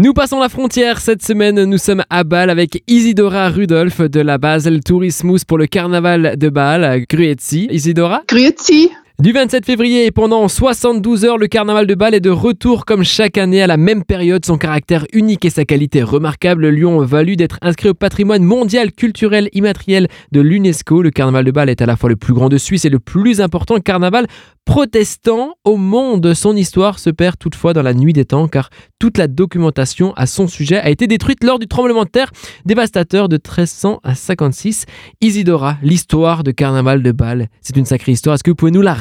Nous passons la frontière cette semaine. Nous sommes à Bâle avec Isidora Rudolph de la Basel Tourismus pour le carnaval de Bâle. Gruetzi. Isidora? Gruetzi. Du 27 février et pendant 72 heures, le carnaval de Bâle est de retour comme chaque année à la même période. Son caractère unique et sa qualité remarquable lui ont valu d'être inscrit au patrimoine mondial culturel immatériel de l'UNESCO. Le carnaval de Bâle est à la fois le plus grand de Suisse et le plus important carnaval protestant au monde. Son histoire se perd toutefois dans la nuit des temps car toute la documentation à son sujet a été détruite lors du tremblement de terre dévastateur de 1356. Isidora, l'histoire de carnaval de Bâle, c'est une sacrée histoire. Est-ce que vous pouvez nous la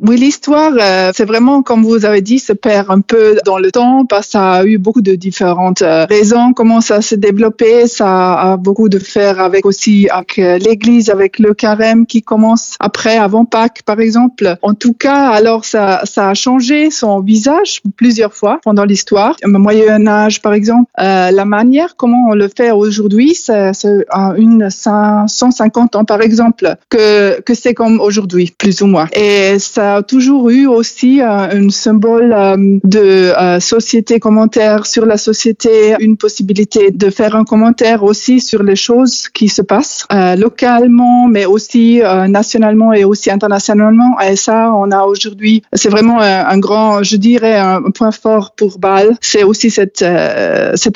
Oui, l'histoire, euh, c'est vraiment, comme vous avez dit, se perd un peu dans le temps parce que ça a eu beaucoup de différentes euh, raisons, comment ça s'est développé. Ça a beaucoup de faire avec aussi avec euh, l'église, avec le carême qui commence après, avant Pâques, par exemple. En tout cas, alors ça, a changé son visage plusieurs fois pendant l'histoire. Au Moyen Âge, par exemple, la manière comment on le fait aujourd'hui, c'est une 150 ans, par exemple, que c'est comme aujourd'hui, plus ou moins. Ça a toujours eu aussi euh, un symbole euh, de euh, société commentaire sur la société, une possibilité de faire un commentaire aussi sur les choses qui se passent localement, mais aussi nationalement et aussi internationalement. Et ça, on a aujourd'hui, c'est vraiment un, grand, je dirais, un point fort pour Bâle. C'est aussi cet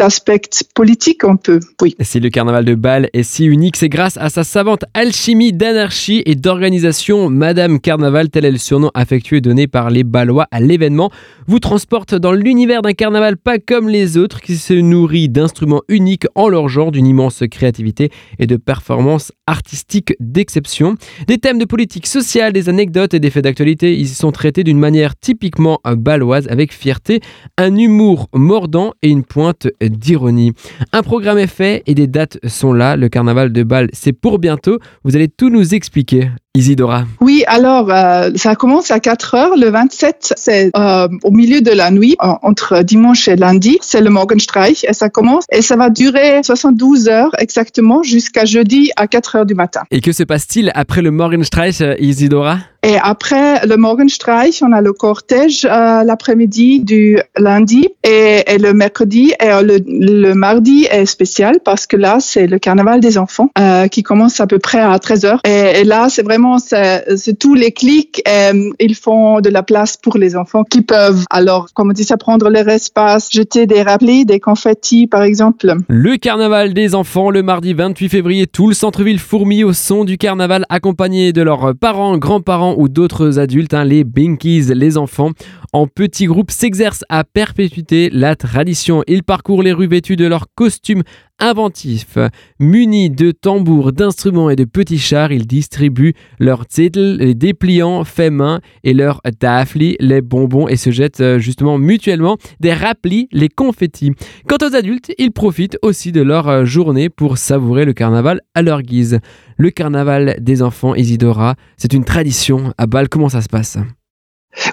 aspect politique un peu, oui. Si le carnaval de Bâle est si unique, c'est grâce à sa savante alchimie d'anarchie et d'organisation. Madame Carnaval, tel est le surnom affectueux donné par les Balois à l'événement, vous transporte dans l'univers d'un carnaval pas comme les autres qui se nourrit d'instruments uniques en leur genre, d'une immense créativité et de performances artistiques d'exception. Des thèmes de politique sociale, des anecdotes et des faits d'actualité, ils sont traités d'une manière typiquement baloise avec fierté, un humour mordant et une pointe d'ironie. Un programme est fait et des dates sont là. Le carnaval de Bâle, c'est pour bientôt. Vous allez tout nous expliquer. Isidora. Oui, alors euh, ça commence à 4 heures. Le 27, c'est euh, au milieu de la nuit, entre dimanche et lundi. C'est le Morgenstreich et ça commence et ça va durer 72 heures exactement jusqu'à jeudi à 4 heures du matin. Et que se passe-t-il après le Morgenstreich, Isidora? Et après le Morgenstreich, on a le cortège euh, l'après-midi du lundi et, et, le mercredi et le, le, mardi est spécial parce que là, c'est le carnaval des enfants euh, qui commence à peu près à 13 heures. Et, et là, c'est vraiment c'est tous les clics. Et, ils font de la place pour les enfants qui peuvent alors, comme on dit, ça prendre leur espace, jeter des rappels, des confettis par exemple. Le carnaval des enfants le mardi 28 février, tout le centre-ville fourmille au son du carnaval accompagné de leurs parents, grands-parents ou d'autres adultes, hein, les Binkies, les enfants, en petits groupes s'exercent à perpétuer la tradition. Ils parcourent les rues vêtus de leurs costumes inventifs. Munis de tambours, d'instruments et de petits chars, ils distribuent leurs zettel, les dépliants faits main et leurs tafli, les bonbons et se jettent euh, justement mutuellement des rapplis, les confettis. Quant aux adultes, ils profitent aussi de leur euh, journée pour savourer le carnaval à leur guise. Le carnaval des enfants Isidora, c'est une tradition à Bâle. Comment ça se passe?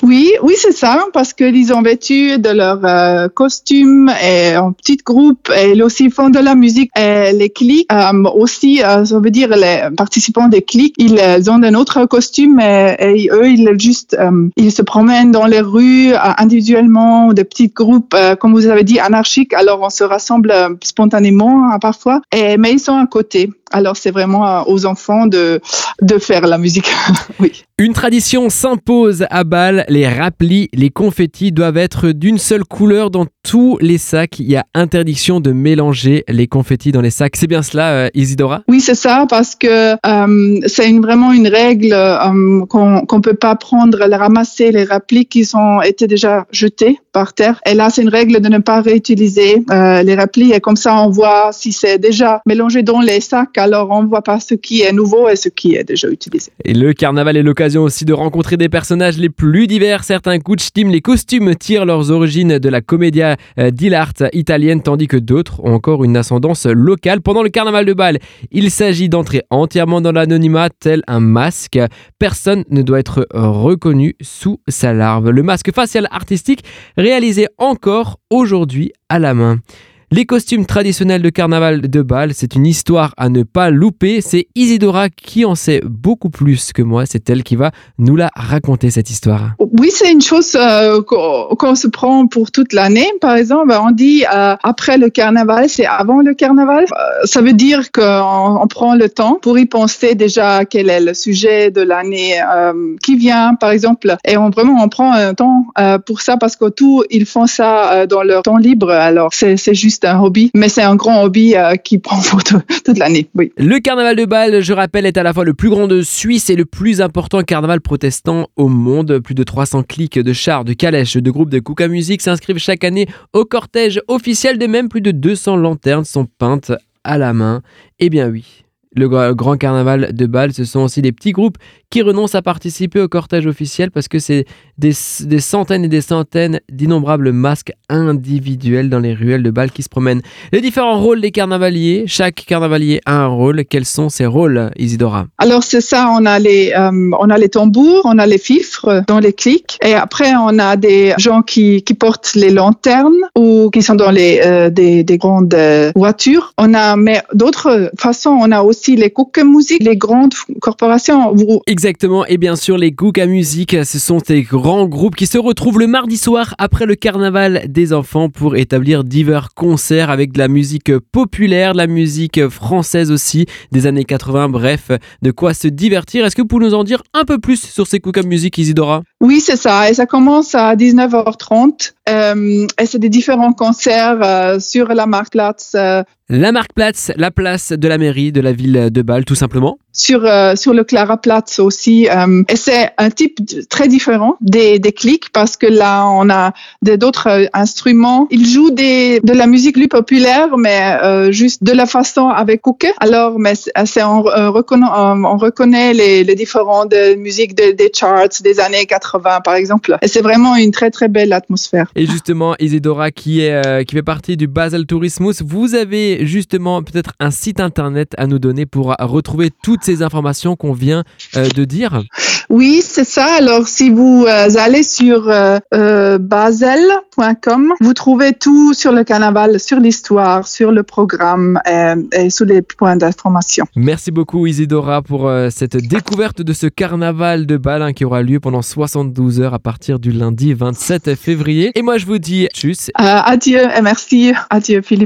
Oui, oui, c'est ça, parce qu'ils ont vêtu de leur euh, costume et en petit groupe et ils aussi font de la musique. Et les clics euh, aussi, euh, ça veut dire les participants des clics, ils, ils ont un autre costume et, eux, ils juste, euh, ils se promènent dans les rues euh, individuellement, des petits groupes, euh, comme vous avez dit, anarchiques. Alors on se rassemble spontanément hein, parfois, et, mais ils sont à côté. Alors c'est vraiment aux enfants de, de faire la musique. oui. Une tradition s'impose à Bâle, les rapplis, les confettis doivent être d'une seule couleur dans tous les sacs. Il y a interdiction de mélanger les confettis dans les sacs. C'est bien cela, euh, Isidora? Oui, c'est ça, parce que euh, c'est une, vraiment une règle euh, qu'on ne peut pas prendre, les ramasser les rapplis qui ont été déjà jetés par terre. Et là, c'est une règle de ne pas réutiliser les rapplis. Et comme ça, on voit si c'est déjà mélangé dans les sacs, alors on ne voit pas ce qui est nouveau et ce qui est déjà utilisé. Et le carnaval est l'occasion aussi de rencontrer des personnages les plus divers. Certains Team, les costumes tirent leurs origines de la commedia dell'art italienne, tandis que d'autres ont encore une ascendance locale. Pendant le carnaval de Bâle, il s'agit d'entrer entièrement dans l'anonymat, tel un masque. Personne ne doit être reconnu sous sa larve. Le masque facial artistique réalisé encore aujourd'hui à la main. Les costumes traditionnels de carnaval de Bâle, c'est une histoire à ne pas louper. C'est Isidora qui en sait beaucoup plus que moi. C'est elle qui va nous la raconter, cette histoire. Oui, c'est une chose euh, qu'on se prend pour toute l'année. Par exemple, on dit euh, après le carnaval, c'est avant le carnaval. Euh, ça veut dire qu'on on prend le temps pour y penser déjà quel est le sujet de l'année qui vient, par exemple. Et on vraiment on prend un temps pour ça parce que tout ils font ça dans leur temps libre. Alors c'est juste un hobby, mais c'est un grand hobby qui prend toute l'année. Le carnaval de Bâle, je rappelle, est à la fois le plus grand de Suisse et le plus important carnaval protestant au monde. Plus de 300 clics de chars, de calèches, de groupes de Kuka Music s'inscrivent chaque année au cortège officiel. De même, plus de 200 lanternes sont peintes à la main. Eh bien oui, le grand carnaval de Bâle, ce sont aussi des petits groupes qui renoncent à participer au cortège officiel parce que c'est des, centaines et des centaines d'innombrables masques individuels dans les ruelles de Bâle qui se promènent. Les différents rôles des carnavaliers, chaque carnavalier a un rôle. Quels sont ces rôles, Isidora? Alors c'est ça, on a les euh, on a les tambours, on a les fifres dans les clics et après on a des gens qui, qui portent les lanternes ou qui sont dans les euh, des, des, grandes voitures. On a mais d'autres façons, on a aussi les cook music, les grandes corporations. Exactement, et bien sûr les Kuka Music, ce sont ces grands groupes qui se retrouvent le mardi soir après le carnaval des enfants pour établir divers concerts avec de la musique populaire, la musique française aussi, des années 80, bref, de quoi se divertir. Est-ce que vous pouvez nous en dire un peu plus sur ces Kuka Music, Isidora? Oui, c'est ça, et ça commence à 19h30, euh, et c'est des différents concerts euh, sur la Marktplatz, euh, la Marktplatz, la place de la mairie de la ville de Bâle, tout simplement. Sur euh, sur le Claraplatz aussi, euh, et c'est un type très différent des, des clics parce que là on a d'autres euh, instruments. Ils jouent des de la musique plus populaire, mais juste de la façon avec Cookie. Alors, mais c'est on, reconnaît on reconnaît les, les différentes musiques des charts des années 80 par exemple. Et c'est vraiment une très très belle atmosphère. Et justement, Isidora qui est qui fait partie du Basel Tourismus, vous avez justement peut-être un site internet à nous donner pour retrouver toutes ces informations qu'on vient euh, de dire? Oui, c'est ça. Alors, si vous euh, allez sur euh, basel.com, vous trouvez tout sur le carnaval, sur l'histoire, sur le programme et sur les points d'information. Merci beaucoup Isidora pour cette découverte de ce carnaval de Bâle qui aura lieu pendant 72 heures à partir du lundi 27 février. Et moi, je vous dis tchuss. adieu et merci. Adieu Philippe.